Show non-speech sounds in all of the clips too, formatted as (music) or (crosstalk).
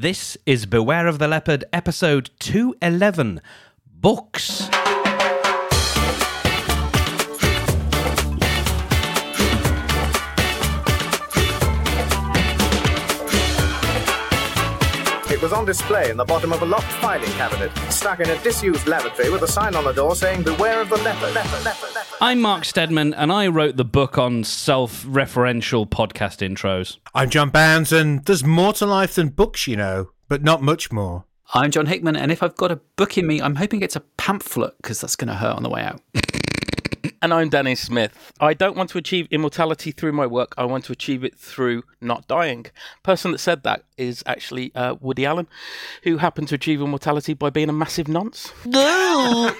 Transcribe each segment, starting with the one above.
This is Beware of the Leopard, episode 211 Books. It was on display in the bottom of a locked filing cabinet, stuck in a disused lavatory with a sign on the door saying, Beware of the leopard, leopard, leopard, leopard. I'm Mark Stedman, and I wrote the book on self referential podcast intros. I'm John Bounds, and there's more to life than books, you know, but not much more. I'm John Hickman, and if I've got a book in me, I'm hoping it's a pamphlet because that's going to hurt on the way out. (laughs) (clears throat) And I'm Danny Smith. I don't want to achieve immortality through my work. I want to achieve it through not dying. Person that said that is actually uh, Woody Allen, who happened to achieve immortality by being a massive nonce. No.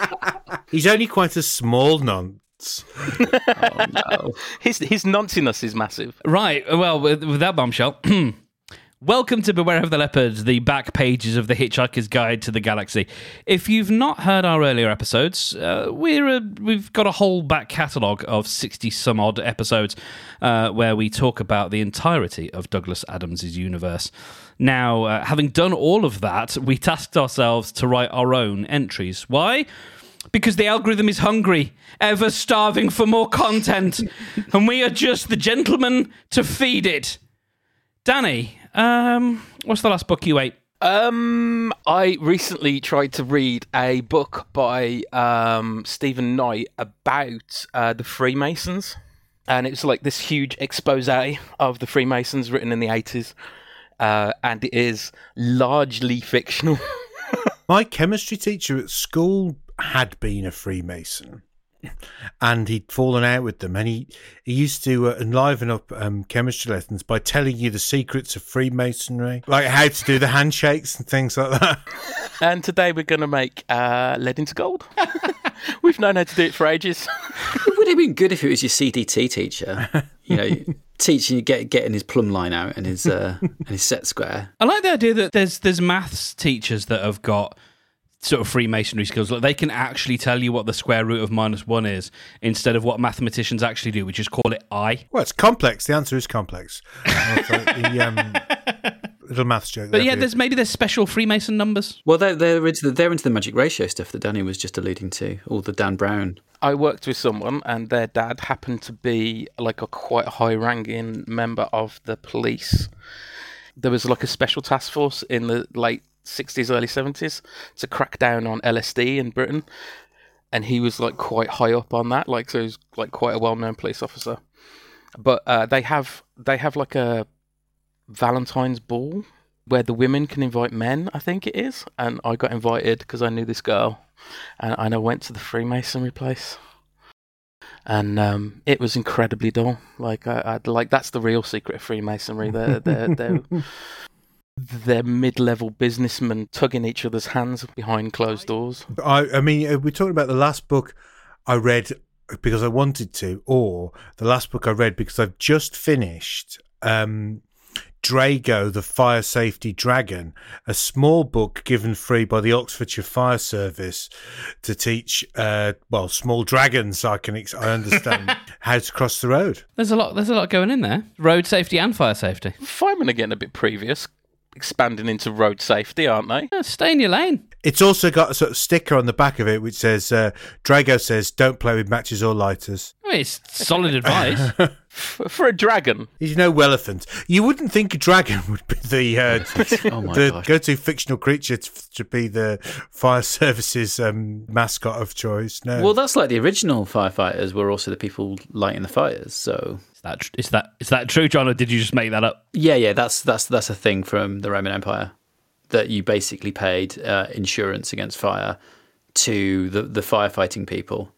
(laughs) He's only quite a small nonce. Oh, no. (laughs) His his nonciness is massive. Right, well, with, with that bombshell. (clears throat) Welcome to Beware of the Leopard, the back pages of the Hitchhiker's Guide to the Galaxy. If you've not heard our earlier episodes, uh, we're a, we've got a whole back catalogue of 60 some odd episodes uh, where we talk about the entirety of Douglas Adams' universe. Now, uh, having done all of that, we tasked ourselves to write our own entries. Why? Because the algorithm is hungry, ever starving for more content, and we are just the gentlemen to feed it. Danny, um, what's the last book you ate? Um, I recently tried to read a book by um, Stephen Knight about uh, the Freemasons, and it was like this huge expose of the Freemasons written in the eighties, uh, and it is largely fictional. (laughs) My chemistry teacher at school had been a Freemason. And he'd fallen out with them, and he, he used to uh, enliven up um, chemistry lessons by telling you the secrets of Freemasonry, like how to do the handshakes and things like that. (laughs) and today we're going to make uh, lead into gold. (laughs) We've known how to do it for ages. (laughs) it would have been good if it was your CDT teacher, you know, teaching you get getting his plumb line out and his uh, and his set square. I like the idea that there's there's maths teachers that have got sort of Freemasonry skills. Like they can actually tell you what the square root of minus one is instead of what mathematicians actually do, which is call it I. Well, it's complex. The answer is complex. the, um, little maths joke. But there yeah, there's maybe there's special Freemason numbers. Well, they're they're into the, they're into the magic ratio stuff that Danny was just alluding to, all the Dan Brown. I worked with someone, and their dad happened to be like a quite high-ranking member of the police. There was like a special task force in the late 60s, early 70s to crack down on LSD in Britain, and he was like quite high up on that. Like, so he's like quite a well-known police officer. But uh, they have they have like a Valentine's ball where the women can invite men. I think it is, and I got invited because I knew this girl, and, and I went to the Freemasonry place and um, it was incredibly dull. Like I, I'd like that's the real secret of Freemasonry. They're they're they're, (laughs) they're mid-level businessmen tugging each other's hands behind closed doors. I, I mean, uh, we're talking about the last book I read because I wanted to, or the last book I read because I've just finished um, Drago, the Fire Safety Dragon, a small book given free by the Oxfordshire Fire Service to teach, uh, well, small dragons. I can, ex- I understand (laughs) how to cross the road. There's a lot. There's a lot going in there. Road safety and fire safety. Firemen are getting a bit previous, expanding into road safety, aren't they? Yeah, stay in your lane. It's also got a sort of sticker on the back of it which says, uh, Drago says, don't play with matches or lighters. I mean, it's solid advice. (laughs) For, for a dragon, He's no elephant. You wouldn't think a dragon (laughs) would be the uh, Oh (laughs) the go-to fictional creature to, to be the fire services um, mascot of choice. No, Well, that's like the original firefighters were also the people lighting the fires. So is that is that is that true, John, or did you just make that up? yeah, yeah, that's that's that's a thing from the Roman Empire that you basically paid uh, insurance against fire to the the firefighting people,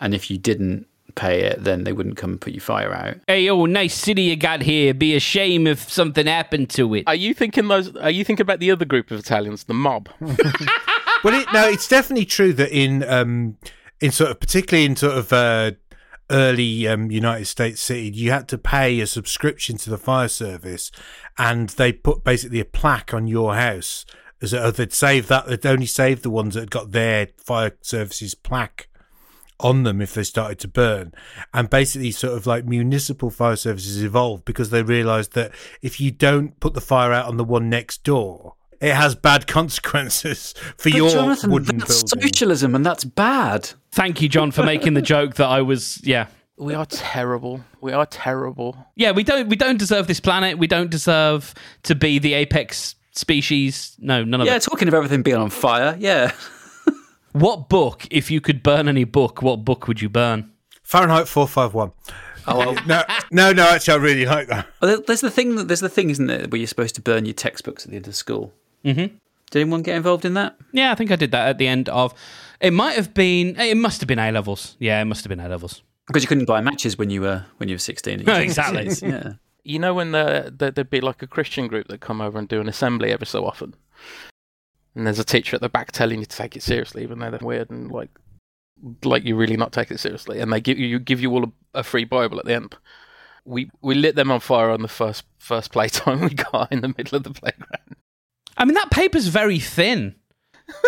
and if you didn't pay it, then they wouldn't come and put your fire out. Hey, oh, nice city you got here. Be a shame if something happened to it. are you thinking those? Are you thinking about the other group of Italians, the mob? (laughs) well, it, no, it's definitely true that in um, in sort of particularly in sort of uh, early um, United States city, you had to pay a subscription to the fire service, and they put basically a plaque on your house. As a, they'd save that, they'd only save the ones that had got their fire services plaque on them if they started to burn. And basically, sort of like municipal fire services evolved because they realised that if you don't put the fire out on the one next door, it has bad consequences (laughs) for But your Jonathan, wooden that's building. socialism, and that's bad. Thank you, John, for making the joke that I was. Yeah, We are terrible. We are terrible. yeah. We don't. We don't deserve this planet. We don't deserve to be the apex species. No, none of Yeah, it. talking of everything being on fire. Yeah. (laughs) What book, if you could burn any book, what book would you burn? Fahrenheit 451. Oh, well, (laughs) No, no, no, actually, I really like that. Well, there's the thing. that- There's the thing, isn't there, where you're supposed to burn your textbooks at the end of school. Mm-hmm. Did anyone get involved in that? Yeah, I think I did that at the end of. It might have been. It must have been A levels. Yeah, it must have been A levels. Because you couldn't buy matches when you were when you were 16. No, (laughs) exactly. (laughs) Yeah. You know when the, the there'd be like a Christian group that come over and do an assembly every so often, and there's a teacher at the back telling you to take it seriously, even though they're weird and like like you really not take it seriously, and they give you give you all a, a free Bible at the end. We we lit them on fire on the first first playtime (laughs) we got in the middle of the playground. I mean, that paper's very thin.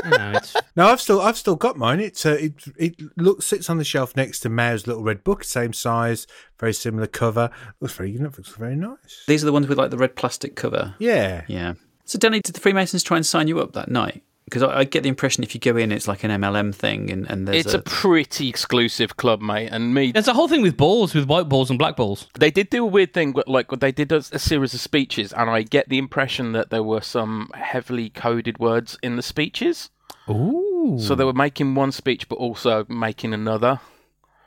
You know, it's, (laughs) No, I've still, I've still got mine. It's, uh, it, it looks sits on the shelf next to Mao's little red book, same size, very similar cover. Looks very, looks very nice. These are the ones with like the red plastic cover. Yeah, Yeah. So, Danny, did the Freemasons try and sign you up that night? Because I, I get the impression if you go in, it's like an MLM thing, and, and there's It's a pretty exclusive club, mate. And me, there's a whole thing with balls, with white balls and black balls. they did do a weird thing, but like they did a, a series of speeches, and I get the impression that there were some heavily coded words in the speeches. Ooh. So they were making one speech, but also making another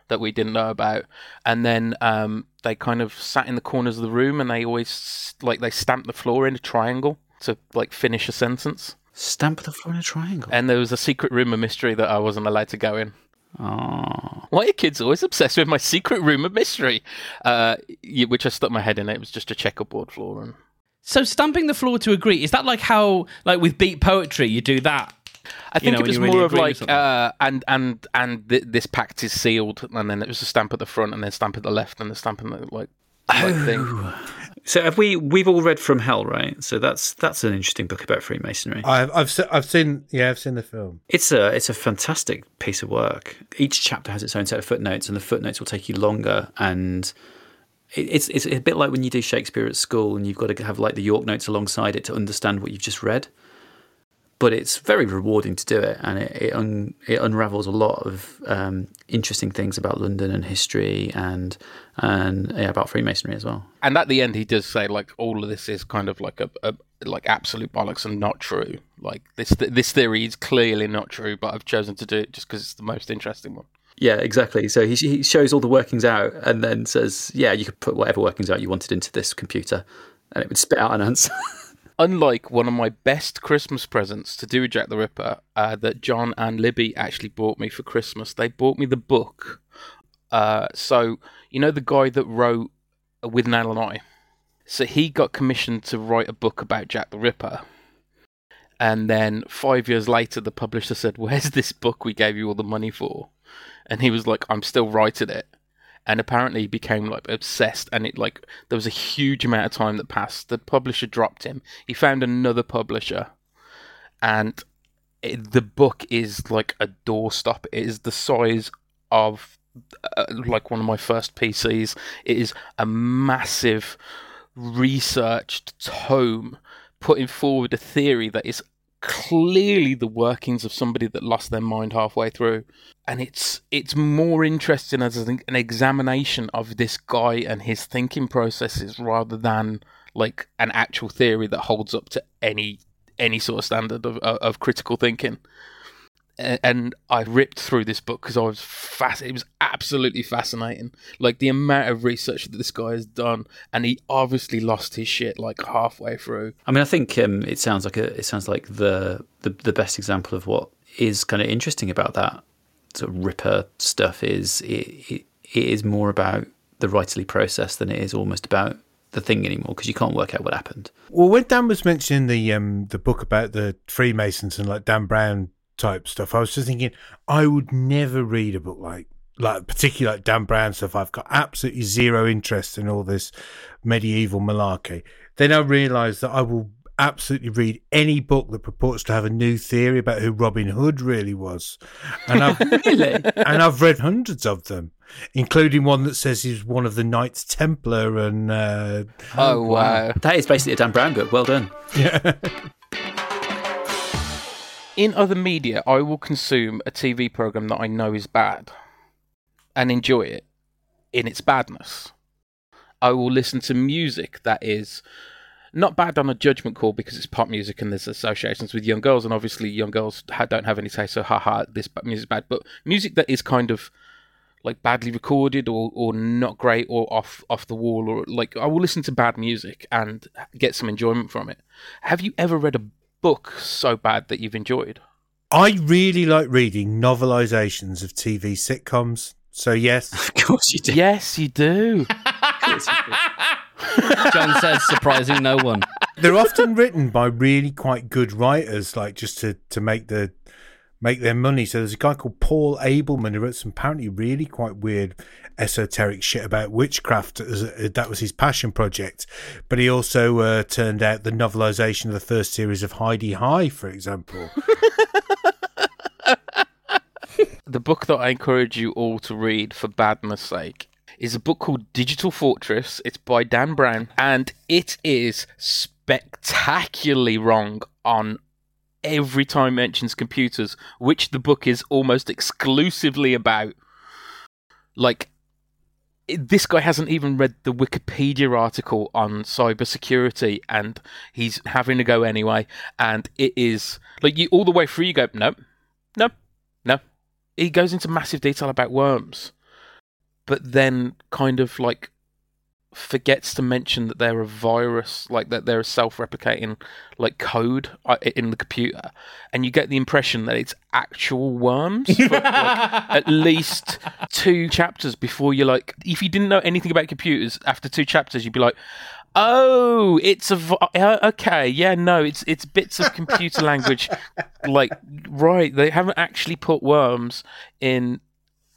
that we didn't know about. And then um, they kind of sat in the corners of the room, and they always like they stamped the floor in a triangle to like finish a sentence. Stamp the floor in a triangle. And there was a secret room of mystery that I wasn't allowed to go in. Oh. Why are kids always obsessed with my secret room of mystery? Uh, which I stuck my head in. It was just a checkerboard floor, and So stamping the floor to agree is that like how like with beat poetry you do that? I think know, it was you really more of like, uh, and and and th- this pact is sealed, and then it was a stamp at the front, and then stamp at the left, and the stamp in the like, like thing. So have we? We've all read From Hell, right? So that's that's an interesting book about Freemasonry. I've, I've, se- I've seen, yeah, I've seen the film. It's a it's a fantastic piece of work. Each chapter has its own set of footnotes, and the footnotes will take you longer. And it- it's it's a bit like when you do Shakespeare at school, and you've got to have like the York notes alongside it to understand what you've just read. But it's very rewarding to do it, and it it, un, it unravels a lot of um, interesting things about London and history, and and yeah, about Freemasonry as well. And at the end, he does say like all of this is kind of like a, a like absolute bollocks and not true. Like this this theory is clearly not true, but I've chosen to do it just because it's the most interesting one. Yeah, exactly. So he, he shows all the workings out and then says, yeah, you could put whatever workings out you wanted into this computer and it would spit out an answer. (laughs) Unlike one of my best Christmas presents to do with Jack the Ripper, uh, that John and Libby actually bought me for Christmas, they bought me the book. Uh, so you know the guy that wrote Withnail and I. So he got commissioned to write a book about Jack the Ripper. And then five years later, the publisher said, Where's this book we gave you all the money for? And he was like, I'm still writing it. And apparently became like obsessed. And it like, there was a huge amount of time that passed. The publisher dropped him. He found another publisher. And it, the book is like a doorstop. It is the size of uh, like one of my first PCs. It is a massive researched tome putting forward a theory that is clearly the workings of somebody that lost their mind halfway through. And it's it's more interesting as an, examination of this guy and his thinking processes rather than like an actual theory that holds up to any any sort of standard of of, of critical thinking and I ripped through this book because I was fast. It was absolutely fascinating. Like the amount of research that this guy has done, and he obviously lost his shit like halfway through. I mean, I think um, it sounds like a, it sounds like the, the the best example of what is kind of interesting about that sort of Ripper stuff is it, it, it is more about the writerly process than it is almost about the thing anymore because you can't work out what happened. Well, when Dan was mentioning the um the book about the Freemasons and like Dan Brown type stuff, I was just thinking I would never read a book like like particularly like Dan Brown stuff. I've got absolutely zero interest in all this medieval malarkey. Then I realised that I will absolutely read any book that purports to have a new theory about who Robin Hood really was, and I've (laughs) Really? and I've read hundreds of them, including one that says he's one of the Knights Templar and uh, Oh, wow. That is basically a Dan Brown book. Well done. (laughs) In other media, I will consume a TV program that I know is bad and enjoy it in its badness. I will listen to music that is not bad on a judgment call because it's pop music and there's associations with young girls, and obviously young girls don't have any taste, so haha, this music's bad. But music that is kind of like badly recorded or, or not great or off off the wall or like I will listen to bad music and get some enjoyment from it. Have you ever read a book so bad that you've enjoyed? I really like reading novelizations of TV sitcoms. So yes, (laughs) Of course you do. Yes, you do. (laughs) John says, surprising no one. they're often written by really quite good writers, like just to, to make the make their money. So there's a guy called Paul Ableman who wrote some apparently really quite weird esoteric shit about witchcraft. That was his passion project. But he also uh, turned out the novelization of the first series of Hi-de-Hi, for example. (laughs) the book that I encourage you all to read for badness sake is a book called Digital Fortress. It's by Dan Brown, and it is spectacularly wrong on every time mentions computers, which the book is almost exclusively about. Like, this guy hasn't even read the Wikipedia article on cybersecurity, and he's having to go anyway. And it is like you all the way through. You go, nope, nope, no. He goes into massive detail about worms, but then kind of like forgets to mention that they're a virus, like that they're a self-replicating like code uh, in the computer, and you get the impression that it's actual worms for like, (laughs) at least two chapters before you're like, if you didn't know anything about computers, after two chapters you'd be like. Oh, it's a vi- uh, okay. Yeah, no, it's it's bits of computer language, (laughs) like right. They haven't actually put worms in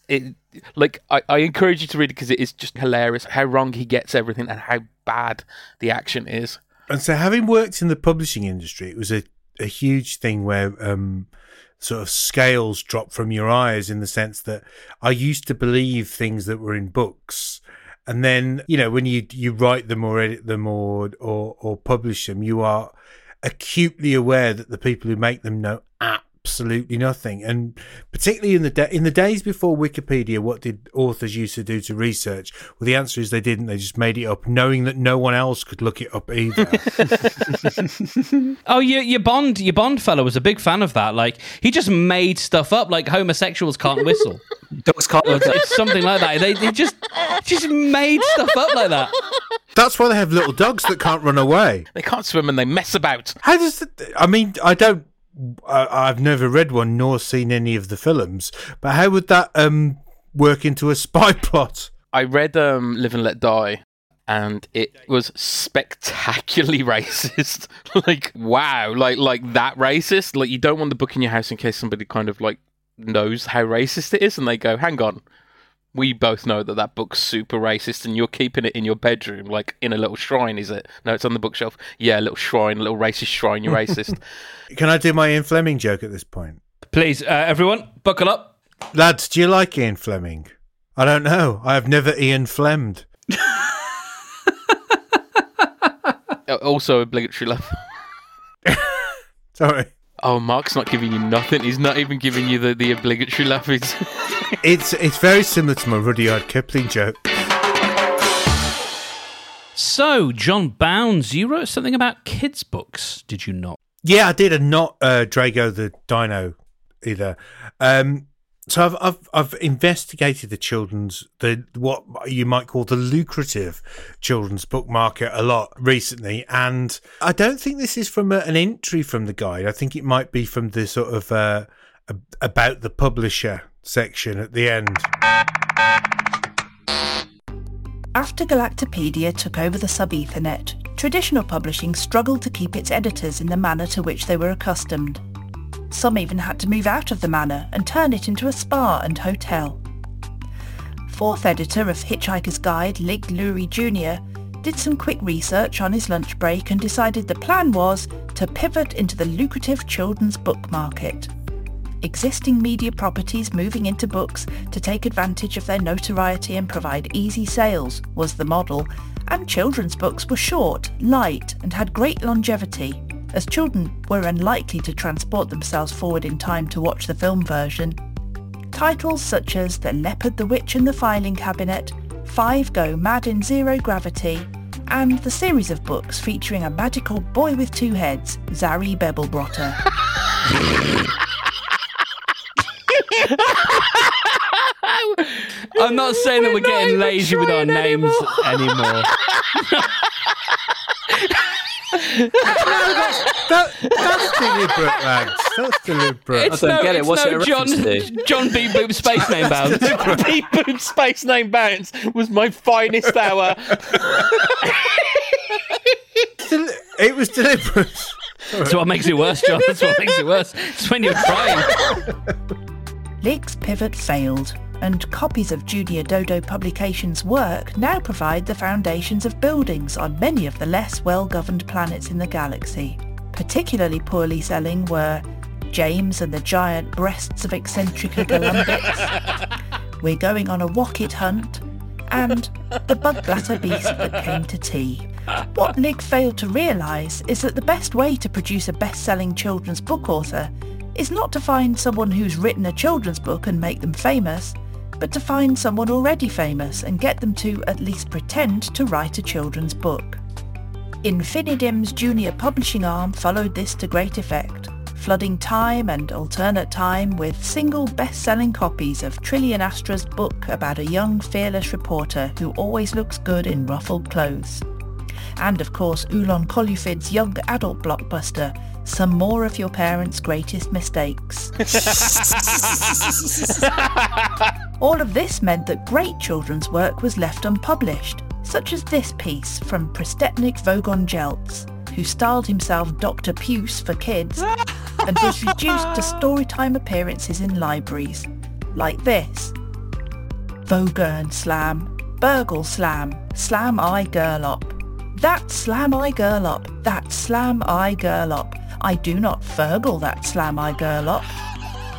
it. Like I, I encourage you to read it because it is just hilarious how wrong he gets everything and how bad the action is. And so, having worked in the publishing industry, it was a, a huge thing where um, sort of scales drop from your eyes in the sense that I used to believe things that were in books. And then, you know, when you you write them or edit them or or, or publish them, you are acutely aware that the people who make them know absolutely nothing. And particularly in the da- in the days before Wikipedia, what did authors used to do to research? Well, the answer is they didn't. They just made it up, knowing that no one else could look it up either. (laughs) (laughs) Oh, your your Bond your Bond fellow was a big fan of that. Like he just made stuff up, like homosexuals can't whistle. (laughs) Dogs can't look it's something like that. They, they just just made stuff up like that. That's why they have little dogs that can't run away. They can't swim and they mess about. How does the, I mean, I don't, I, I've never read one nor seen any of the films, but how would that um work into a (laughs) spy plot? I read um, Live and Let Die, and it was spectacularly (laughs) racist. (laughs) like wow, like like that racist. Like you don't want the book in your house in case somebody kind of like knows how racist it is, and they go, "Hang on." We both know that that book's super racist, and you're keeping it in your bedroom, like in a little shrine. Is it? No, it's on the bookshelf. Yeah, a little shrine, a little racist shrine. You're racist. (laughs) Can I do my Ian Fleming joke at this point? Please, uh, everyone, buckle up. Lads, do you like Ian Fleming? I don't know. I have never Ian Flemmed. (laughs) Uh, also, obligatory love. (laughs) Sorry. Oh, Mark's not giving you nothing. He's not even giving you the, the obligatory laugh. (laughs) It's it's very similar to my Rudyard Kipling joke. So, John Bounds, you wrote something about kids' books, did you not? Yeah, I did, and not uh, Drago the Dino either. Um, so I've, I've I've investigated the children's the what you might call the lucrative children's book market a lot recently, and I don't think this is from a, an entry from the guide. I think it might be from the sort of uh, a- about the publisher section at the end. After Galactopedia took over the Sub-Etha Net, traditional publishing struggled to keep its editors in the manner to which they were accustomed. Some even had to move out of the manor and turn it into a spa and hotel. Fourth editor of Hitchhiker's Guide, Lig Lury Jr., did some quick research on his lunch break and decided the plan was to pivot into the lucrative children's book market. Existing media properties moving into books to take advantage of their notoriety and provide easy sales was the model, and children's books were short, light, and had great longevity, as children were unlikely to transport themselves forward in time to watch the film version. Titles such as The Leopard, the Witch and the Filing Cabinet, Five Go Mad in Zero Gravity, and the series of books featuring a magical boy with two heads, Zari Bebelbrotter. (laughs) I'm not saying that we're getting lazy with our names anymore. (laughs) That, that's deliberate, lads. That's deliberate. It's don't no, get it. it's What's no it a John, reference to? John B. Boom Space Name Bound. Deep Boom Space Name Bounce was my finest hour. It was deliberate. That's what makes it worse, John. That's what makes it worse. It's when you're trying. Lig's pivot failed, and copies of Junior Dodo Publications' work now provide the foundations of buildings on many of the less well-governed planets in the galaxy. Particularly poorly selling were James and the Giant Breasts of Eccentrica (laughs) Gallumbits, We're Going on a Wocket Hunt, and The Bug Blatter Beast That Came to Tea. What Lig failed to realise is that the best way to produce a best-selling children's book author is not to find someone who's written a children's book and make them famous, but to find someone already famous and get them to at least pretend to write a children's book. Infinidim's junior publishing arm followed this to great effect, flooding Time and Alternate Time with single best-selling copies of Trillian Astra's book about a young, fearless reporter who always looks good in ruffled clothes. And of course, Oolon Colluphid's young adult blockbuster, Some More of Your Parents' Greatest Mistakes. (laughs) (laughs) All of this meant that great children's work was left unpublished, such as this piece from Prostetnic Vogon Jeltz, who styled himself Dr. Puce for kids (laughs) and was reduced to storytime appearances in libraries, like this. Vogern Slam, Burgle Slam, Slam I Girlop. That Slam I Girlop, that Slam I Girlop. I do not fergle that Slam I Girlop.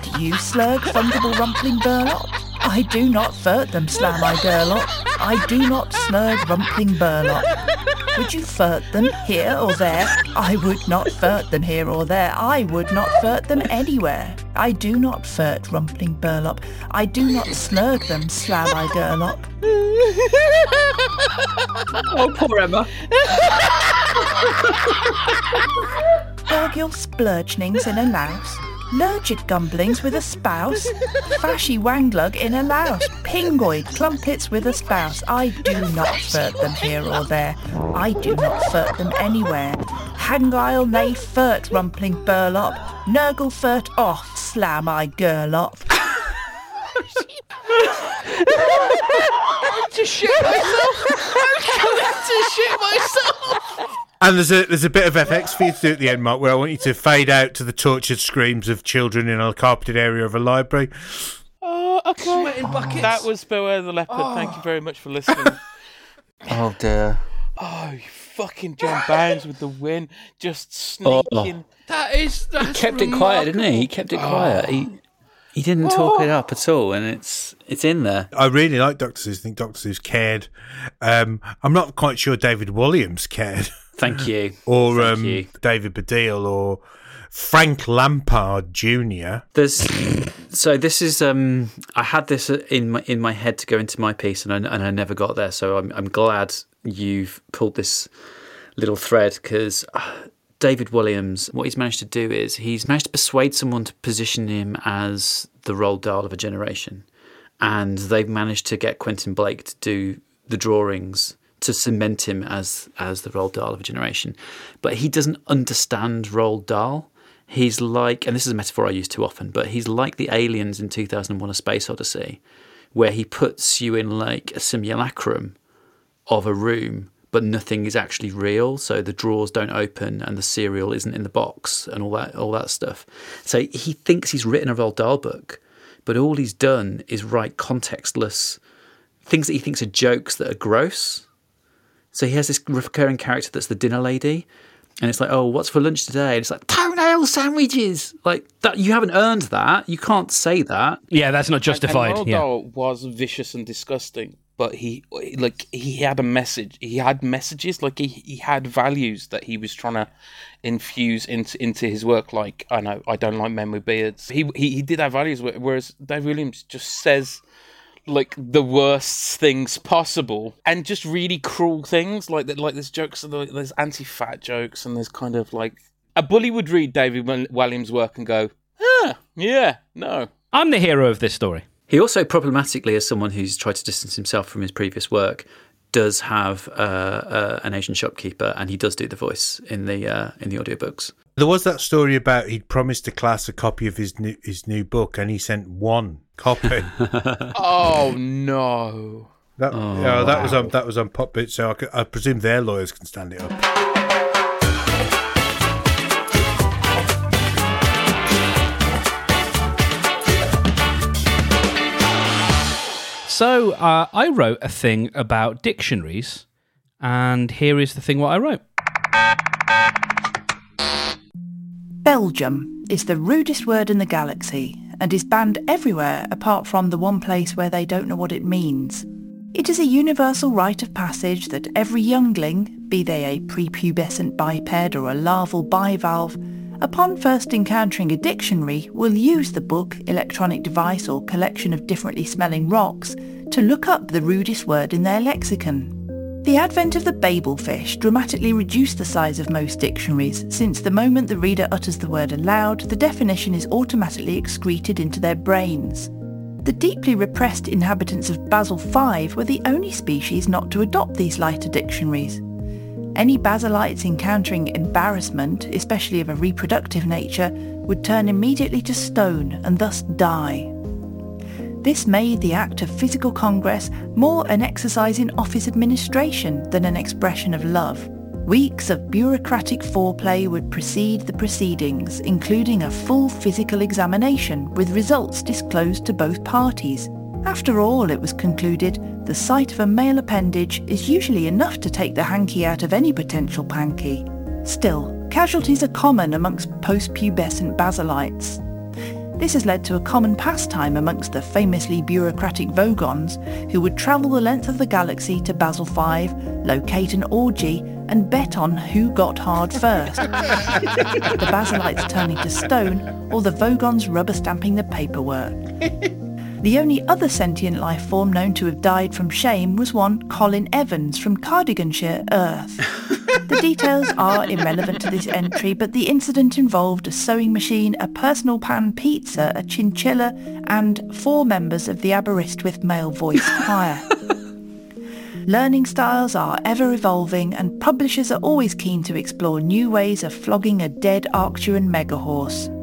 Do you slurg fungible rumpling burlop? I do not furt them slam I girlop. I do not slurg rumpling burlop. Would you furt them here or there? I would not furt them here or there. I would not furt them anywhere. I do not furt rumpling burlop. I do not slurg them slam I girlop. Oh, poor Emma. Burgul splurgenings in a louse. Lurgid gumblings with a spouse. Fashy wanglug in a louse. Pingoid clumpets with a spouse. I do not furt them here or there. I do not furt them anywhere. Hangile nay furt rumpling burlop. Nurgle furt off slam I girlop. (laughs) to shit myself. I'm going to shit myself. And there's a there's a bit of FX for you to do at the end, Mark, where I want you to fade out to the tortured screams of children in a carpeted area of a library. Oh, okay. Sweating buckets. That was Beware the Leopard. Thank you very much for listening. (laughs) Oh dear. oh, you fucking John Bounds with the win. Just sneaking. That is. That's Kept it quiet, didn't he? He kept it quiet. He he didn't talk it up at all, and it's it's in there. I really like Doctor Seuss. I think Doctor Seuss cared. Um, I'm not quite sure David Walliams cared, (laughs) Thank you. (sighs) or Thank um, you. David Baddiel, or Frank Lampard Jr. There's so this is um I had this in my in my head to go into my piece and I, and I never got there so I'm I'm glad you've pulled this little thread because David Walliams what he's managed to do is he's managed to persuade someone to position him as the Roald Dahl of a generation and they've managed to get Quentin Blake to do the drawings to cement him as as the Roald Dahl of a generation. But he doesn't understand Roald Dahl. He's like, and this is a metaphor I use too often, but he's like the aliens in 2001: A Space Odyssey, where he puts you in like a simulacrum of a room, but nothing is actually real. So the drawers don't open, and the cereal isn't in the box, and all that all that stuff. So he thinks he's written a Roald Dahl book, but all he's done is write contextless things that he thinks are jokes that are gross. So he has this recurring character that's the dinner lady, and it's like, oh, what's for lunch today? And it's like toenail sandwiches. Like that, you haven't earned that. You can't say that. Yeah, that's not justified. And yeah. Roald Dahl was vicious and disgusting, but he like he had a message. He had messages. Like he, he had values that he was trying to infuse into into his work. Like I know I don't like men with beards. He he, he did have values, whereas Dave Walliams just says like the worst things possible and just really cruel things like that like there's jokes there's anti-fat jokes and there's kind of like a bully would read david walliams work and go ah yeah no I'm the hero of this story. He also, problematically, as someone who's tried to distance himself from his previous work, does have uh, uh, an Asian shopkeeper, and he does do the voice in the uh, in the audiobooks. There was that story about he'd promised the class a copy of his new his new book, and he sent one copy. (laughs) oh no That, yeah, that was on that was on Popbitch, so I presume their lawyers can stand it up. So uh, I wrote a thing about dictionaries, and here is the thing what I wrote. Belgium is the rudest word in the galaxy and is banned everywhere apart from the one place where they don't know what it means. It is a universal rite of passage that every youngling, be they a prepubescent biped or a larval bivalve, upon first encountering a dictionary will use the book, electronic device or collection of differently smelling rocks to look up the rudest word in their lexicon. The advent of the babelfish dramatically reduced the size of most dictionaries, since the moment the reader utters the word aloud, the definition is automatically excreted into their brains. The deeply repressed inhabitants of Basel V were the only species not to adopt these lighter dictionaries. Any basilites encountering embarrassment, especially of a reproductive nature, would turn immediately to stone and thus die. This made the act of physical congress more an exercise in office administration than an expression of love. Weeks of bureaucratic foreplay would precede the proceedings, including a full physical examination with results disclosed to both parties. After all, it was concluded, the sight of a male appendage is usually enough to take the hanky out of any potential panky. Still, casualties are common amongst post-pubescent basilites. This has led to a common pastime amongst the famously bureaucratic Vogons, who would travel the length of the galaxy to Basel V, locate an orgy, and bet on who got hard first. the basilites turning to stone, or the Vogons rubber stamping the paperwork. The only other sentient life form known to have died from shame was one Colin Evans from Cardiganshire, Earth. The details are irrelevant to this entry, but the incident involved a sewing machine, a personal pan pizza, a chinchilla, and four members of the Aberystwyth male voice choir. Learning styles are ever evolving and publishers are always keen to explore new ways of flogging a dead Arcturan megahorse.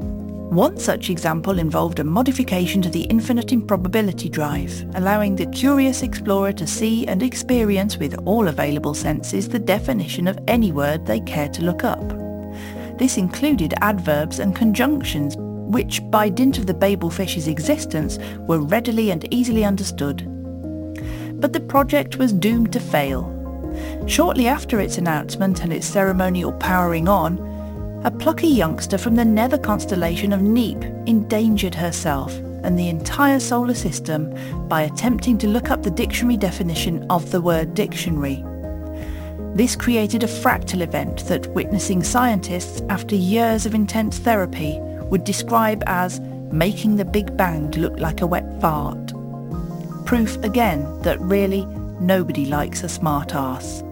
One such example involved a modification to the infinite improbability drive, allowing the curious explorer to see and experience with all available senses the definition of any word they care to look up. This included adverbs and conjunctions which, by dint of the Babel fish's existence, were readily and easily understood. But the project was doomed to fail. Shortly after its announcement and its ceremonial powering on, a plucky youngster from the nether constellation of Neep endangered herself and the entire solar system by attempting to look up the dictionary definition of the word dictionary. This created a fractal event that witnessing scientists, after years of intense therapy, would describe as making the Big Bang look like a wet fart. Proof again that really nobody likes a smart ass.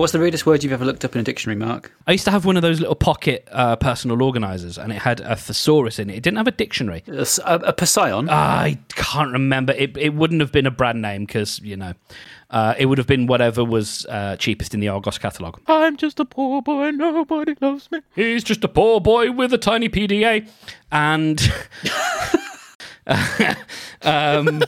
What's the rudest word you've ever looked up in a dictionary, Mark? I used to have one of those little pocket uh, personal organizers, and it had a thesaurus in it. It didn't have a dictionary. A Poseidon? I can't remember. It, it wouldn't have been a brand name because, you know, uh, it would have been whatever was uh, cheapest in the Argos catalogue. i'm just a poor boy nobody loves me He's just a poor boy with a tiny PDA. And. (laughs) um,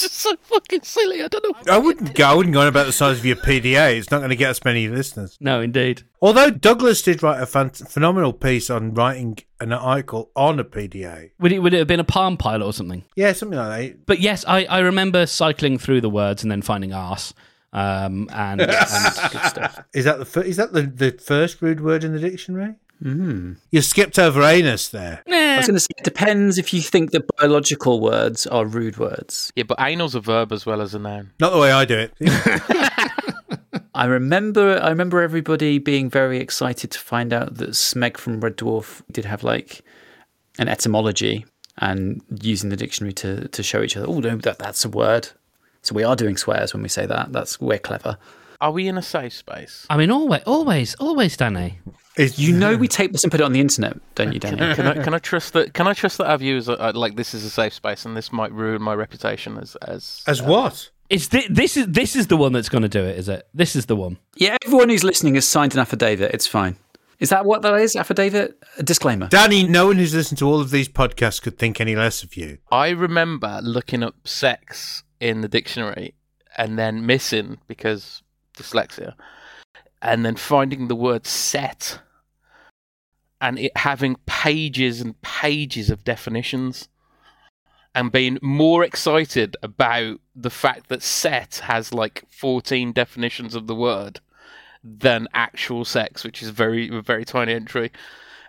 just so fucking silly. I don't know. I wouldn't go. I wouldn't go on about the size of your PDA. It's not going to get us many listeners. No, indeed. Although Douglas did write a fan- phenomenal piece on writing an article on a PDA. Would it would it have been a Palm Pilot or something? Yeah, something like that. But yes, I, I remember cycling through the words and then finding arse. Um, and, and Good stuff. (laughs) Is that the fir- is that the, the first rude word in the dictionary? Mm. You skipped over anus there. I was going to say, it depends if you think that biological words are rude words. Yeah, but anal's a verb as well as a noun. Not the way I do it. (laughs) I remember I remember everybody being very excited to find out that Smeg from Red Dwarf did have like an etymology and using the dictionary to, to show each other, oh no, that, that's a word. So we are doing swears when we say that. That's we're clever. Are we in a safe space? I mean, always, always, always, Danny. It's- You know we tape this and put it on the internet, don't you, Danny? Can I, can I trust that? Can I trust that our viewers are, are like this is a safe space and this might ruin my reputation as as as uh, what? It's thi- this is this is the one that's going to do it, is it? This is the one. yeah, everyone who's listening has signed an affidavit. It's fine. Is that what that is? Affidavit? A disclaimer. Danny, no one who's listened to all of these podcasts could think any less of you. I remember looking up sex in the dictionary and then missing because dyslexia, and then finding the word set and it having pages and pages of definitions and being more excited about the fact that set has like 14 definitions of the word than actual sex, which is very very tiny entry,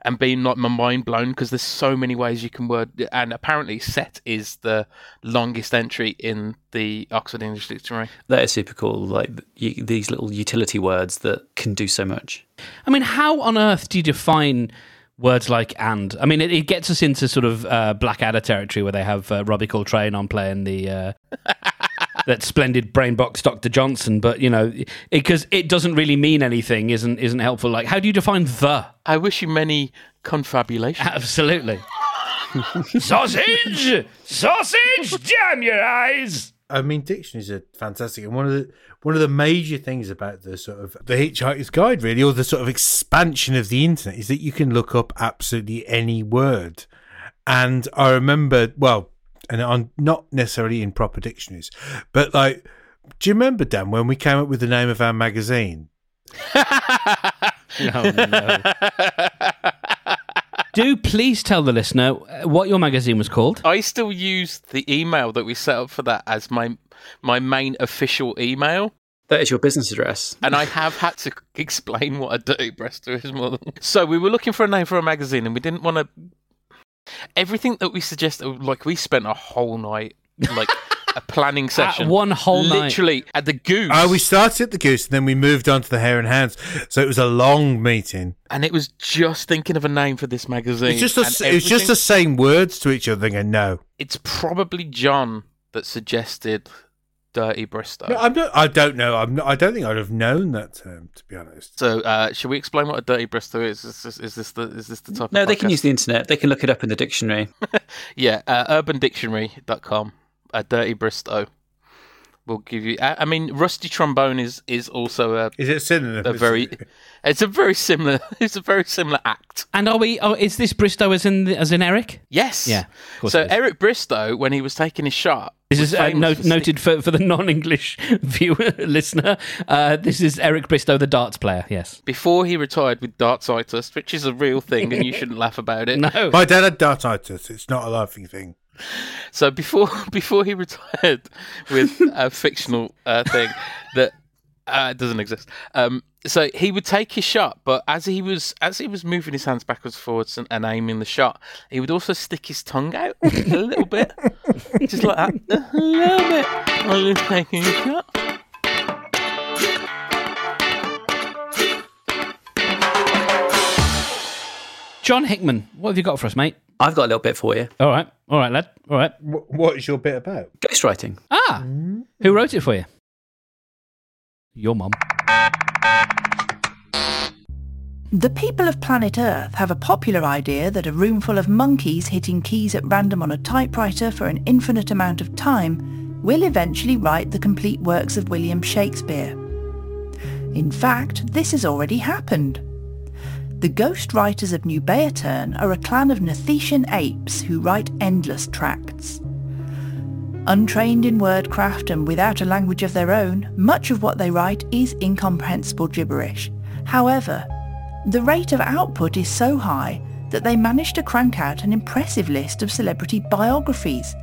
and being like my mind blown because there's so many ways you can word. And apparently, set is the longest entry in the Oxford English Dictionary. That is super cool. Like y- these little utility words that can do so much. I mean, how on earth do you define words like "and"? I mean, it, it gets us into sort of uh, Blackadder territory where they have uh, Robbie Coltrane on playing the uh, that splendid brain box Doctor Johnson, but you know, because it, doesn't really mean anything, isn't isn't helpful. Like, how do you define the? I wish you many confabulations. Absolutely. (laughs) sausage, sausage, damn your eyes. I mean, dictionaries are fantastic, and one of the one of the major things about the sort of the Hitchhiker's Guide, really, or the sort of expansion of the internet, is that you can look up absolutely any word. And I remember, well, and I'm not necessarily in proper dictionaries, but like, do you remember Dan when we came up with the name of our magazine? (laughs) No, no. (laughs) do please tell the listener uh, what your magazine was called. I still use the email that we set up for that as my my main official email. That is your business address. and I have had to (laughs) explain what a dirty breaster is more than. So we were looking for a name for a magazine, and we didn't want to. Everything that we suggested, uh, like we spent a whole night, like (laughs) a planning session, one whole night. literally at the Goose. Oh, we started at the Goose, and then we moved on to the Hare and Hounds. So it was a long meeting. and it was just thinking of a name for this magazine. It's just the, it was just the same words to each other. Going, no, It's probably John that suggested Dirty Bristow. no, I'm not. I don't know. I'm. Not, I don't think I'd have known that term, to be honest. so, uh, should we explain what a dirty Bristow is? Is this, is this the is this the type? No, of they can use the internet. They can look it up in the dictionary. (laughs) Yeah, uh, urbandictionary.com. A dirty Bristow will give you. I, I mean, rusty trombone is is also a, Is it a synonym? a very. It's a very similar. (laughs) It's a very similar act. And are we? Oh, is this Bristow as in as in Eric? Yes. Yeah, So. Eric Bristow, when he was taking his shot, This is uh, no, for noted for, for the non-English (laughs) viewer listener. Uh, this is Eric Bristow, the darts player. Yes. before he retired with dartsitis, which is a real thing, and you shouldn't laugh about it. (laughs) No. My dad had dartsitis. It's not a laughing thing. So before (laughs) before he retired with a fictional uh, thing that uh, doesn't exist, um, so he would take his shot, but as he was as he was moving his hands backwards, forwards, and, and aiming the shot, he would also stick his tongue out a little bit, (laughs) just like that, a little bit while he was taking his shot. John Hickman, what have you got for us, mate? I've got a little bit for you. All right, all right, lad. All right. Wh- What is your bit about? Ghostwriting. Ah, who wrote it for you? Your mum. The people of planet Earth have a popular idea that a room full of monkeys hitting keys at random on a typewriter for an infinite amount of time will eventually write the complete works of William Shakespeare. In fact, this has already happened. The ghost writers of New Bayaturn are a clan of Nathetian apes who write endless tracts. Untrained in wordcraft and without a language of their own, much of what they write is incomprehensible gibberish. However, the rate of output is so high that they managed to crank out an impressive list of celebrity biographies,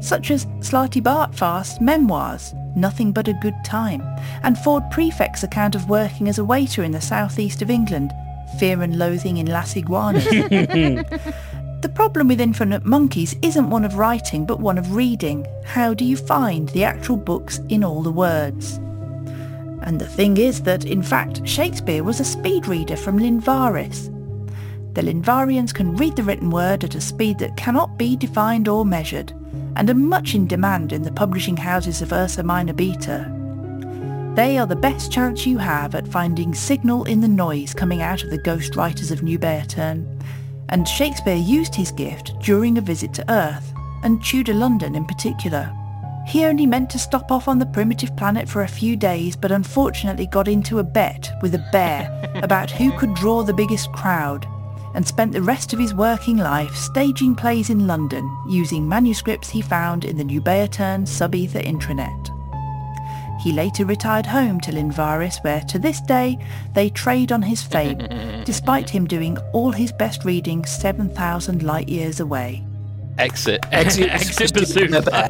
such as Slartibartfast's memoirs, Nothing But a Good Time, and Ford Prefect's account of working as a waiter in the southeast of England, Fear and Loathing in Las Iguanas. (laughs) the problem with Infinite Monkeys isn't one of writing, but one of reading. How do you find the actual books in all the words? And the thing is that, in fact, Shakespeare was a speed reader from Linvaris. The Linvarians can read the written word at a speed that cannot be defined or measured, and are much in demand in the publishing houses of Ursa Minor Beta. They are the best chance you have at finding signal in the noise coming out of the ghost writers of New Baerturn, and Shakespeare used his gift during a visit to Earth, and Tudor London in particular. He only meant to stop off on the primitive planet for a few days, but unfortunately got into a bet with a bear (laughs) about who could draw the biggest crowd, and spent the rest of his working life staging plays in London using manuscripts he found in the New Baerturn Sub-Etha intranet. He later retired home to Linvaris where to this day they trade on his fame, (laughs) despite him doing all his best reading 7,000 light years away. Exit. (laughs) Exit, Exit Bazooka. (laughs)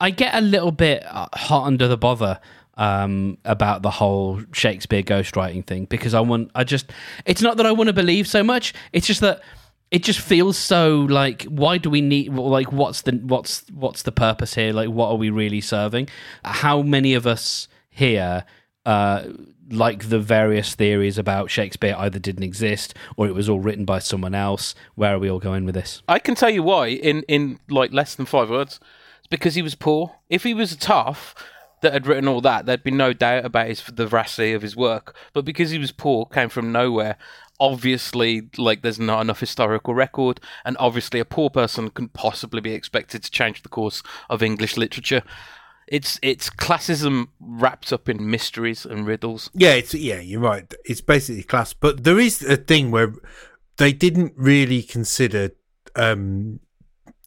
I get a little bit uh, hot under the bother um, about the whole Shakespeare ghostwriting thing because I want, I just, it's not that I want to believe so much. It's just that it just feels so like, why do we need, like, what's the, what's, what's the purpose here? Like, what are we really serving? How many of us here, uh, like the various theories about Shakespeare either didn't exist or it was all written by someone else. Where are we all going with this? I can tell you why in, in like less than five words. It's because he was poor. If he was tough that had written all that, there'd be no doubt about his the veracity of his work. But because he was poor, came from nowhere. Obviously, like there's not enough historical record, and obviously a poor person can possibly be expected to change the course of English literature. It's it's classism wrapped up in mysteries and riddles. Yeah, it's yeah, you're right. It's basically class, but there is a thing where they didn't really consider um,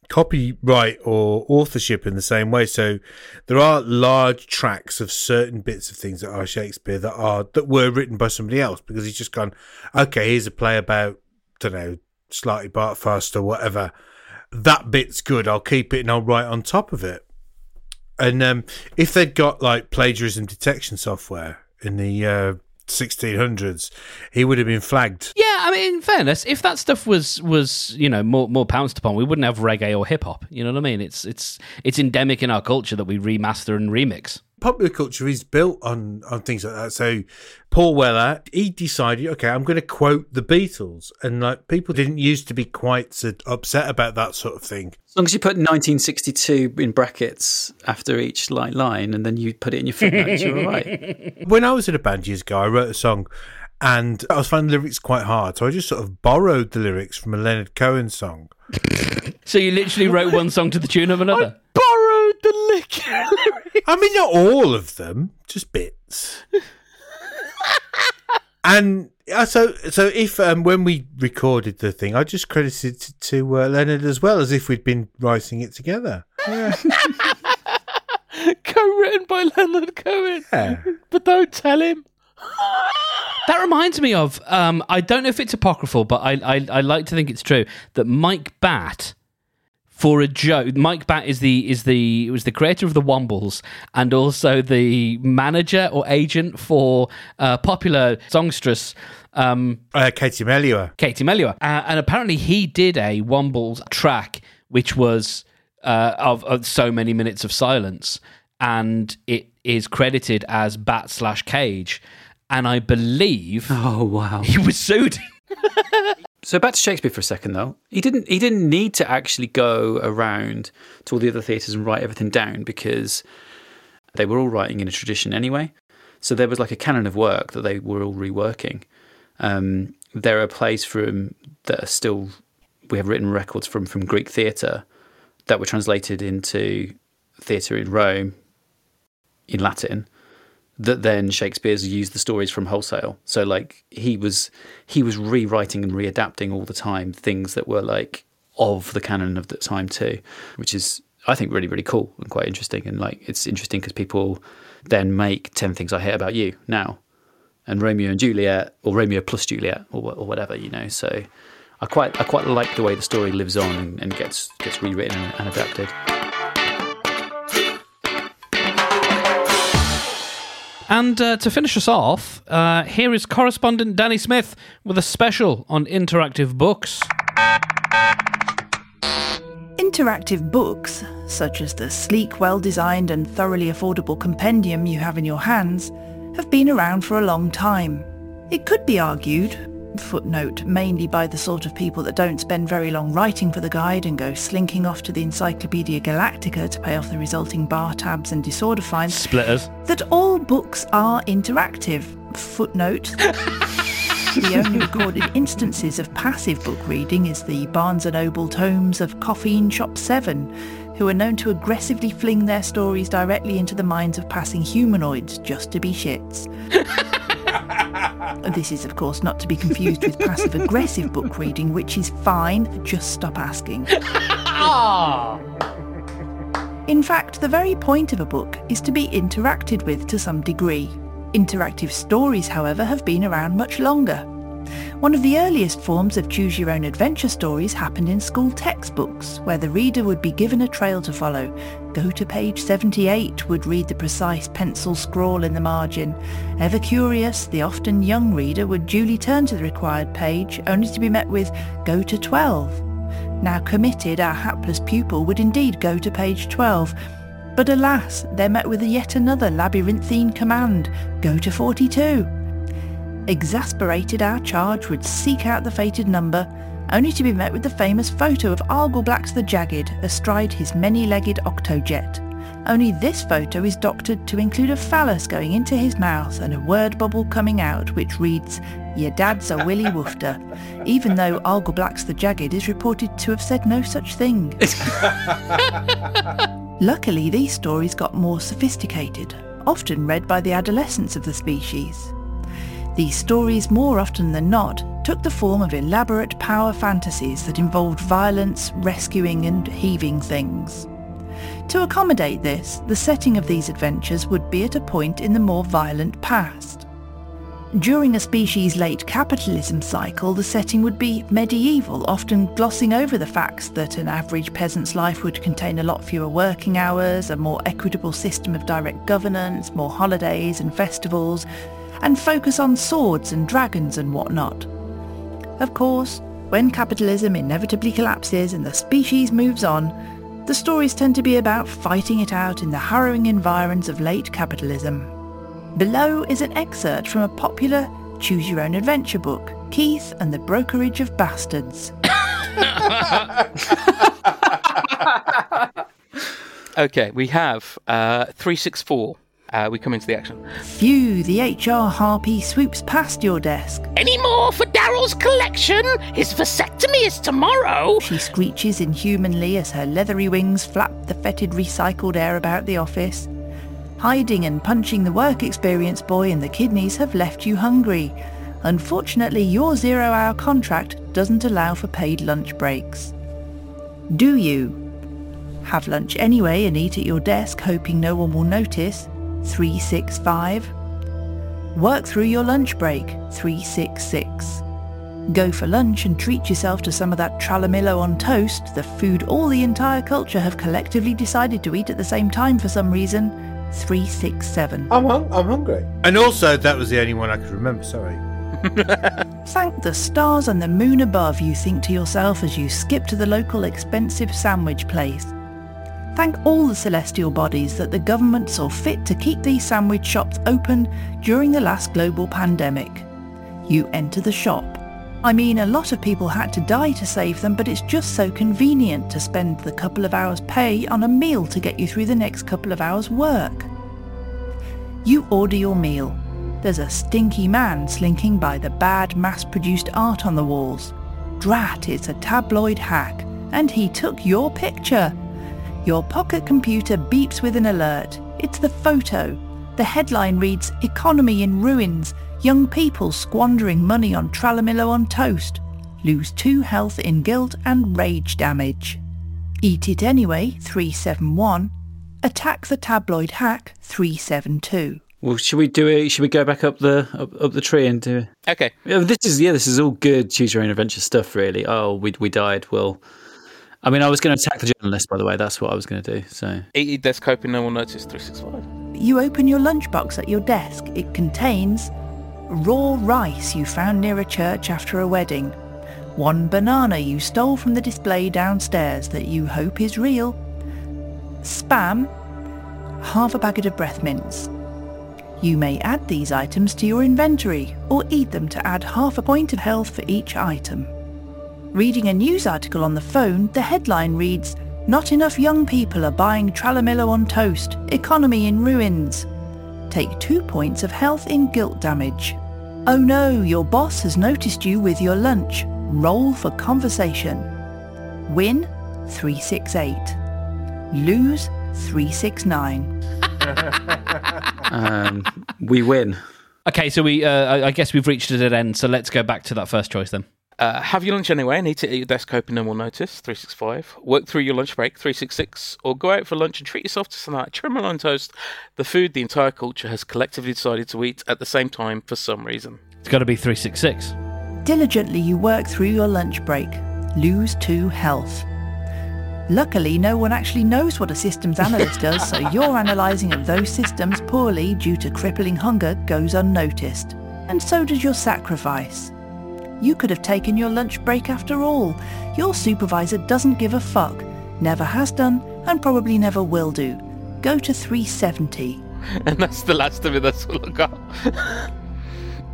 copyright or authorship in the same way. So there are large tracks of certain bits of things that are Shakespeare that are that were written by somebody else because he's just gone, okay, here's a play about don't know, Slartibartfast or whatever. That bit's good. I'll keep it and I'll write on top of it. And um, if they'd got like plagiarism detection software in the uh, 1600s, he would have been flagged. Yeah, I mean, in fairness, if that stuff was was you know more more pounced upon, we wouldn't have reggae or hip hop. You know what I mean? It's it's it's endemic in our culture that we remaster and remix. Popular culture is built on on things like that. So Paul Weller, he decided, okay, I'm going to quote the Beatles, and like people didn't used to be quite so upset about that sort of thing. As long as you put 1962 in brackets after each like line, and then you put it in your footnotes, you're all right. (laughs) When I was in a band years ago, I wrote a song. And I was finding the lyrics quite hard, so I just sort of borrowed the lyrics from a Leonard Cohen song. (laughs) So you literally wrote one song to the tune of another. Borrowed the lick. (laughs) I mean, not all of them, just bits. (laughs) and uh, so, so if um, when we recorded the thing, I just credited it to uh, Leonard as well as if we'd been writing it together. (laughs) Co-written by Leonard Cohen. Yeah. But don't tell him. That reminds me of um, I don't know if it's apocryphal, but I, I I like to think it's true that Mike Batt for a joke. Mike Batt is the is the was the creator of the Wombles and also the manager or agent for uh, popular songstress. Um, Uh, Katie Melua. Katie Melua. Uh, and apparently he did a Wombles track which was uh, of, of so many minutes of silence, and it is credited as Batt slash Cage. And I believe Oh wow! he was sued. (laughs) So back to Shakespeare for a second, though. He didn't. He didn't need to actually go around to all the other theatres and write everything down because they were all writing in a tradition anyway. So there was like a canon of work that they were all reworking. Um, there are plays from that are still we have written records from from Greek theatre that were translated into theatre in Rome in Latin that then Shakespeare's used the stories from wholesale. So like he was he was rewriting and readapting all the time things that were like of the canon of the time too, which is I think really really cool and quite interesting. And like it's interesting because people then make ten things I hate about you now, and Romeo and Juliet or Romeo plus Juliet or or whatever you know. So I quite I quite like the way the story lives on and, gets gets rewritten and adapted. And uh, to finish us off, uh, here is correspondent Danny Smith with a special on interactive books. Interactive books, such as the sleek, well designed, and thoroughly affordable compendium you have in your hands, have been around for a long time. It could be argued, footnote mainly by the sort of people that don't spend very long writing for the guide and go slinking off to the Encyclopedia Galactica to pay off the resulting bar tabs and disorder fines, Splitters. that all books are interactive. Footnote. the only recorded instances of passive book reading is the Barnes & Noble tomes of Coffeen Shop 7, who are known to aggressively fling their stories directly into the minds of passing humanoids just to be shits. (laughs) (laughs) this is, of course, not to be confused with passive-aggressive book reading, which is fine, just stop asking. Ah! In fact, the very point of a book is to be interacted with to some degree. Interactive stories, however, have been around much longer. One of the earliest forms of choose your own adventure stories happened in school textbooks, where the reader would be given a trail to follow. Go to page 78 would read the precise pencil scrawl in the margin. Ever curious, the often young reader would duly turn to the required page, only to be met with go to 12. Now committed, our hapless pupil would indeed go to page 12, but alas, they're met with yet another labyrinthine command, go to 42. Exasperated, our charge would seek out the fated number, only to be met with the famous photo of Argoblax the Jagged astride his many-legged octojet. Only this photo is doctored to include a phallus going into his mouth and a word bubble coming out which reads, Your dad's a Willy (laughs) Woofter, even though Argoblax the Jagged is reported to have said no such thing. (laughs) Luckily, these stories got more sophisticated, often read by the adolescents of the species. These stories, more often than not, took the form of elaborate power fantasies that involved violence, rescuing and heaving things. To accommodate this, the setting of these adventures would be at a point in the more violent past. During a species' late capitalism cycle, the setting would be medieval, often glossing over the facts that an average peasant's life would contain a lot fewer working hours, a more equitable system of direct governance, more holidays and festivals, and focus on swords and dragons and whatnot. Of course, when capitalism inevitably collapses and the species moves on, the stories tend to be about fighting it out in the harrowing environs of late capitalism. Below is an excerpt from a popular choose your own adventure book, Keith and the Brokerage of Bastards. (laughs) Okay, we have uh, 364. Uh, we come into the action. Phew, the HR harpy swoops past your desk. Any more for Daryl's collection? His vasectomy is tomorrow. She screeches inhumanly as her leathery wings flap the fetid recycled air about the office. Hiding and punching the work experience boy in the kidneys have left you hungry. Unfortunately, your zero-hour contract doesn't allow for paid lunch breaks. Do you? Have lunch anyway and eat at your desk hoping no one will notice? 365. Work through your lunch break? 366. Go for lunch and treat yourself to some of that tralamillo on toast, the food all the entire culture have collectively decided to eat at the same time for some reason? 367. I'm, hung- I'm hungry. And also, that was the only one I could remember, sorry. (laughs) Thank the stars and the moon above, you think to yourself as you skip to the local expensive sandwich place. Thank all the celestial bodies that the government saw fit to keep these sandwich shops open during the last global pandemic. You enter the shop. I mean, a lot of people had to die to save them, but it's just so convenient to spend the couple of hours pay on a meal to get you through the next couple of hours work. You order your meal. There's a stinky man slinking by the bad mass-produced art on the walls. Drat, it's a tabloid hack, and he took your picture. Your pocket computer beeps with an alert. It's the photo. The headline reads, Economy in ruins, young people squandering money on Tralamillo on toast. Lose 2 health in guilt and rage damage. Eat it anyway, 371. Attack the tabloid hack, 372. Well, should we do it? Should we go back up the up, up the tree and do? it? Okay. Yeah, this is yeah, this is all good choose your own adventure stuff. Really. Oh, we we died. Well, I mean, I was going to attack the journalist. By the way, that's what I was going to do. So Eat desk coping, no one notice 365. You open your lunchbox at your desk. It contains raw rice you found near a church after a wedding, one banana you stole from the display downstairs that you hope is real, spam, half a packet of breath mints. You may add these items to your inventory or eat them to add half a point of health for each item. Reading a news article on the phone, the headline reads, Not enough young people are buying Tralamillo on toast. Economy in ruins. Take two points of health in guilt damage. Oh no, your boss has noticed you with your lunch. Roll for conversation. Win 368. Lose 369. um, we win. Okay, so we uh, I- I guess we've reached a dead end. So let's go back to that first choice then. Uh, have your lunch anyway and eat it at your desk coping, no one notice 365. Work through your lunch break 366. Or go out for lunch and treat yourself to some night trim on toast, the food the entire culture has collectively decided to eat at the same time for some reason. It's got to be three six six. Diligently you work through your lunch break. Lose 2 health. Luckily, no one actually knows what a systems analyst does, so (laughs) your analysing of those systems poorly due to crippling hunger goes unnoticed. And so does your sacrifice. You could have taken your lunch break after all. Your supervisor doesn't give a fuck, never has done, and probably never will do. Go to 370. (laughs) And that's the last of it, that's all I got. (laughs)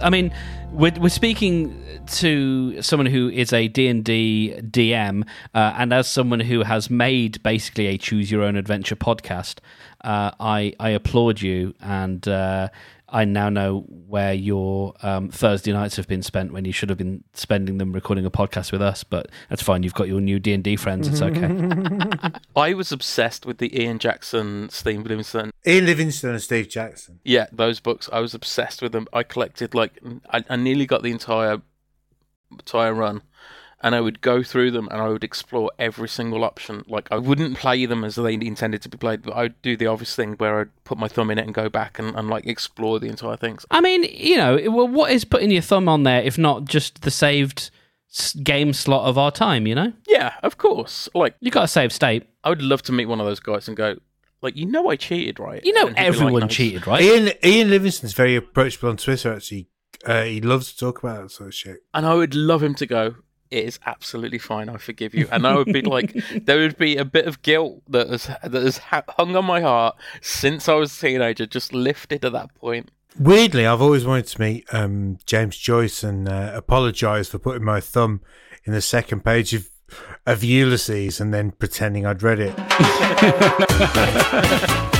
I mean, we're, we're speaking to someone who is a D&D DM, uh, and as someone who has made basically a choose your own adventure podcast, uh, I I applaud you, and uh, I now know where your um, Thursday nights have been spent when you should have been spending them recording a podcast with us. But that's fine. You've got your new D and D friends. It's okay. (laughs) I was obsessed with the Ian Jackson, Steve Bloomston. Ian Livingstone, and Steve Jackson. Yeah, those books. I was obsessed with them. I collected like I, I nearly got the entire entire run, and I would go through them and I would explore every single option. Like I wouldn't play them as they intended to be played, but I'd do the obvious thing where I'd put my thumb in it and go back and, and like explore the entire things. I mean, you know, well, what is putting your thumb on there if not just the saved game slot of our time? You know, Yeah, of course. Like you got to save state. I would love to meet one of those guys and go, like, you know, I cheated, right? You know, And like, everyone "No." cheated, right? Ian Ian Livingstone's very approachable on Twitter. Actually, uh, he loves to talk about that sort of shit. and I would love him to go. It is absolutely fine. I forgive you. And I would be (laughs) like, there would be a bit of guilt that has that has ha- hung on my heart since I was a teenager, just lifted at that point. Weirdly, I've always wanted to meet um, James Joyce and uh, apologise for putting my thumb in the second page of of Ulysses and then pretending I'd read it. (laughs)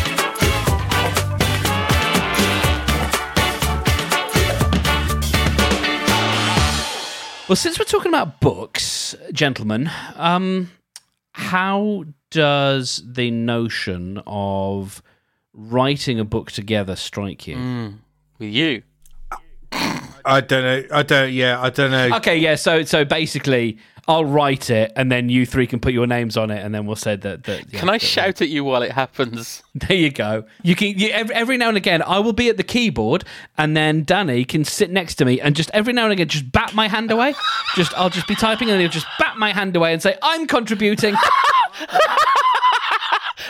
Well, since we're talking about books, gentlemen, um, how does the notion of writing a book together strike you? Mm. With you, I don't know. I don't. Yeah, I don't know. Okay, yeah. So, so basically, I'll write it, and then you three can put your names on it, and then we'll say that. that yeah, can I that- shout at you while it happens? (laughs) There you go. You can you, every, every now and again. I will be at the keyboard, and then Danny can sit next to me, and just every now and again, just bat my hand away. just I'll just be typing, and he'll just bat my hand away and say, "I'm contributing." (laughs)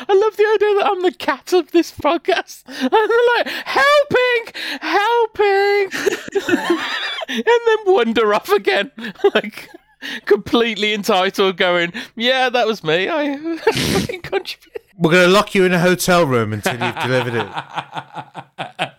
I love the idea that I'm the cat of this podcast. And (laughs) I'm like, helping, helping, (laughs) and then wander off again, (laughs) like completely entitled, going, yeah, that was me. I fucking contributed. We're going to lock you in a hotel room until you've delivered it.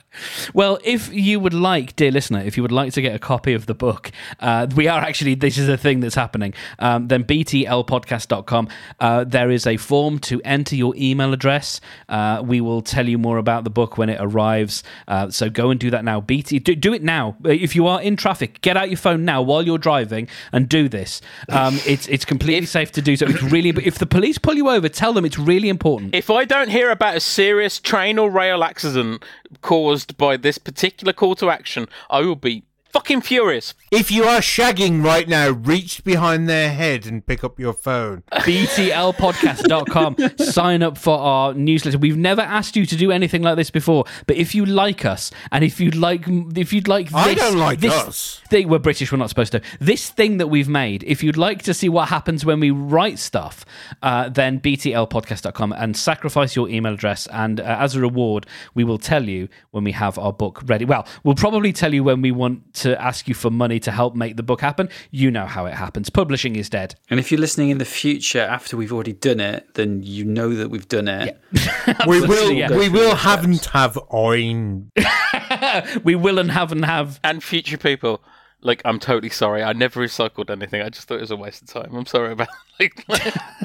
Well, if you would like, dear listener, if you would like to get a copy of the book, uh, we are actually, this is a thing that's happening, um, then btlpodcast.com. Uh, there is a form to enter your email address. Uh, we will tell you more about the book when it arrives. Uh, so go and do that now. BT, do, do it now. If you are in traffic, get out your phone now while you're driving and do this. Um, (laughs) it's, it's completely safe to do so. It's really, if the police pull you over, tell them it's really important. If I don't hear about a serious train or rail accident caused by this particular call to action, I will be fucking furious. If you are shagging right now, reach behind their head and pick up your phone. btlpodcast.com. Sign up for our newsletter. We've never asked you to do anything like this before, but if you like us and if you'd like if you'd like this, I don't like this us. Thing, we're British, we're not supposed to. This thing that we've made, if you'd like to see what happens when we write stuff, uh, then btlpodcast.com and sacrifice your email address and uh, as a reward, we will tell you when we have our book ready. Well, we'll probably tell you when we want to ask you for money to help make the book happen. You know how it happens. Publishing is dead. And if you're listening in the future after we've already done it, then you know that we've done it. (laughs) We will. Yeah. We will haven't have oin. (laughs) We will and have and have. And future people, like, I'm totally sorry. I never recycled anything. I just thought it was a waste of time. I'm sorry about. (laughs) Like,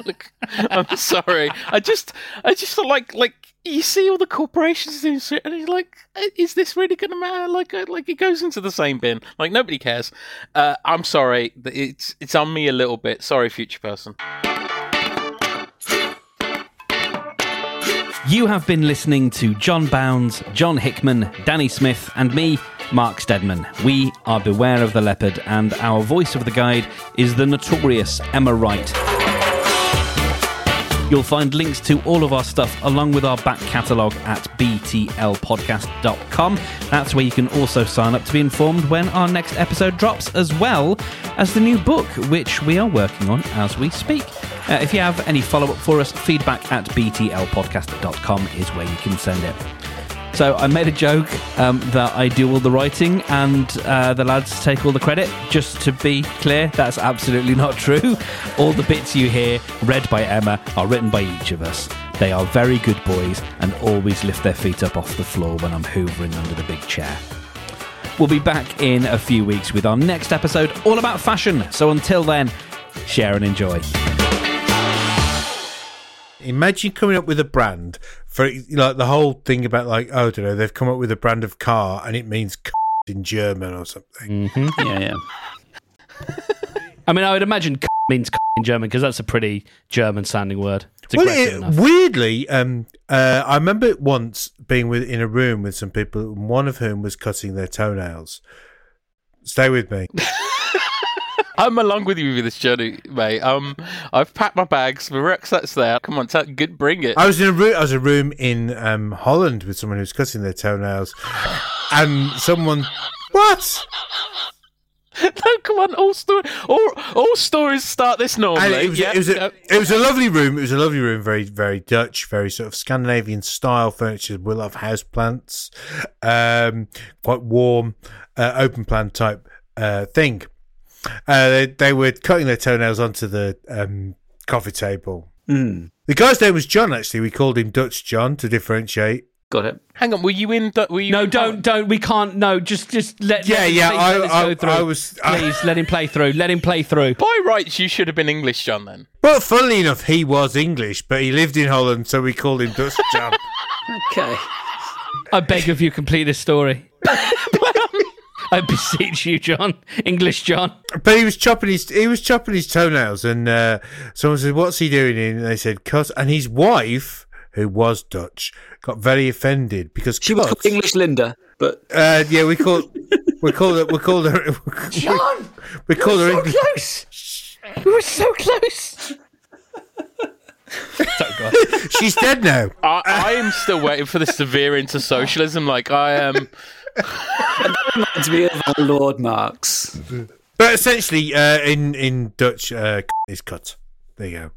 like, I'm sorry. I just, I just feel like, like you see all the corporations doing shit, and you're like, is this really going to matter? Like, uh, like it goes into the same bin. Like nobody cares. Uh, I'm sorry. It's, it's on me a little bit. Sorry, future person. You have been listening to John Bounds, John Hickman, Danny Smith, and me, Mark Stedman. We are Beware of the Leopard, and our voice of the guide is the notorious Emma Wright. You'll find links to all of our stuff along with our back catalogue at btlpodcast.com. That's where you can also sign up to be informed when our next episode drops, as well as the new book, which we are working on as we speak. Uh, if you have any follow up for us, feedback at btlpodcast.com is where you can send it. So I made a joke um, that I do all the writing and uh, the lads take all the credit. Just to be clear, that's absolutely not true. (laughs) All the bits you hear read by Emma are written by each of us. They are very good boys and always lift their feet up off the floor when I'm hoovering under the big chair. We'll be back in a few weeks with our next episode all about fashion. So until then, share and enjoy. Imagine coming up with a brand for like the whole thing about like oh, I don't know, they've come up with a brand of car and it means in German or something. Yeah, yeah. I mean, I would imagine means in German because that's a pretty German sounding word. It's Well, it, weirdly, um, uh, I remember once being with in a room with some people, and one of whom was cutting their toenails. Stay with me. (laughs) I'm along with you with this journey, mate. Um, I've packed my bags. My rucksack's there. Come on, tell, good, bring it. I was in a room. I was in a room in um, Holland with someone who's cutting their toenails, and someone. What? (laughs) no, come on. All story, all, all stories start this normally. it was, yeah, it, was a, it was a lovely room. It was a lovely room, very, very Dutch, very sort of Scandinavian style furniture We love house plants, um, quite warm, uh, open plan type uh, thing. Uh, they, they were cutting their toenails onto the um, coffee table. Mm, The guy's name was John. Actually, we called him Dutch John to differentiate. got it. Hang on. Were you in? Du- Were you No, in don't, don't. We can't. No, just, just let. Yeah, let, yeah, please I- let this I- go through. I was- I- Please (laughs) let him play through. Let him play through. By rights, you should have been English, John. Then. Well, funnily enough, he was English, but he lived in Holland, so we called him Dutch John. (laughs) Okay. I beg of you, complete this story. (laughs) (laughs) I beseech you, John. English John. But he was chopping his he was chopping his toenails, and uh, someone said, "What's he doing?" And they said, "Cut." And his wife, who was Dutch, got very offended because She was called English Linda, but Uh, yeah, we call we call it we called her (laughs) John. We, we called her English. close. We were so close. (laughs) oh God. She's dead now. I, I am still waiting for the to veer into socialism. Like I am. Reminds me of our Lord Marx. But essentially, uh, in in Dutch, uh, is cut. There you go.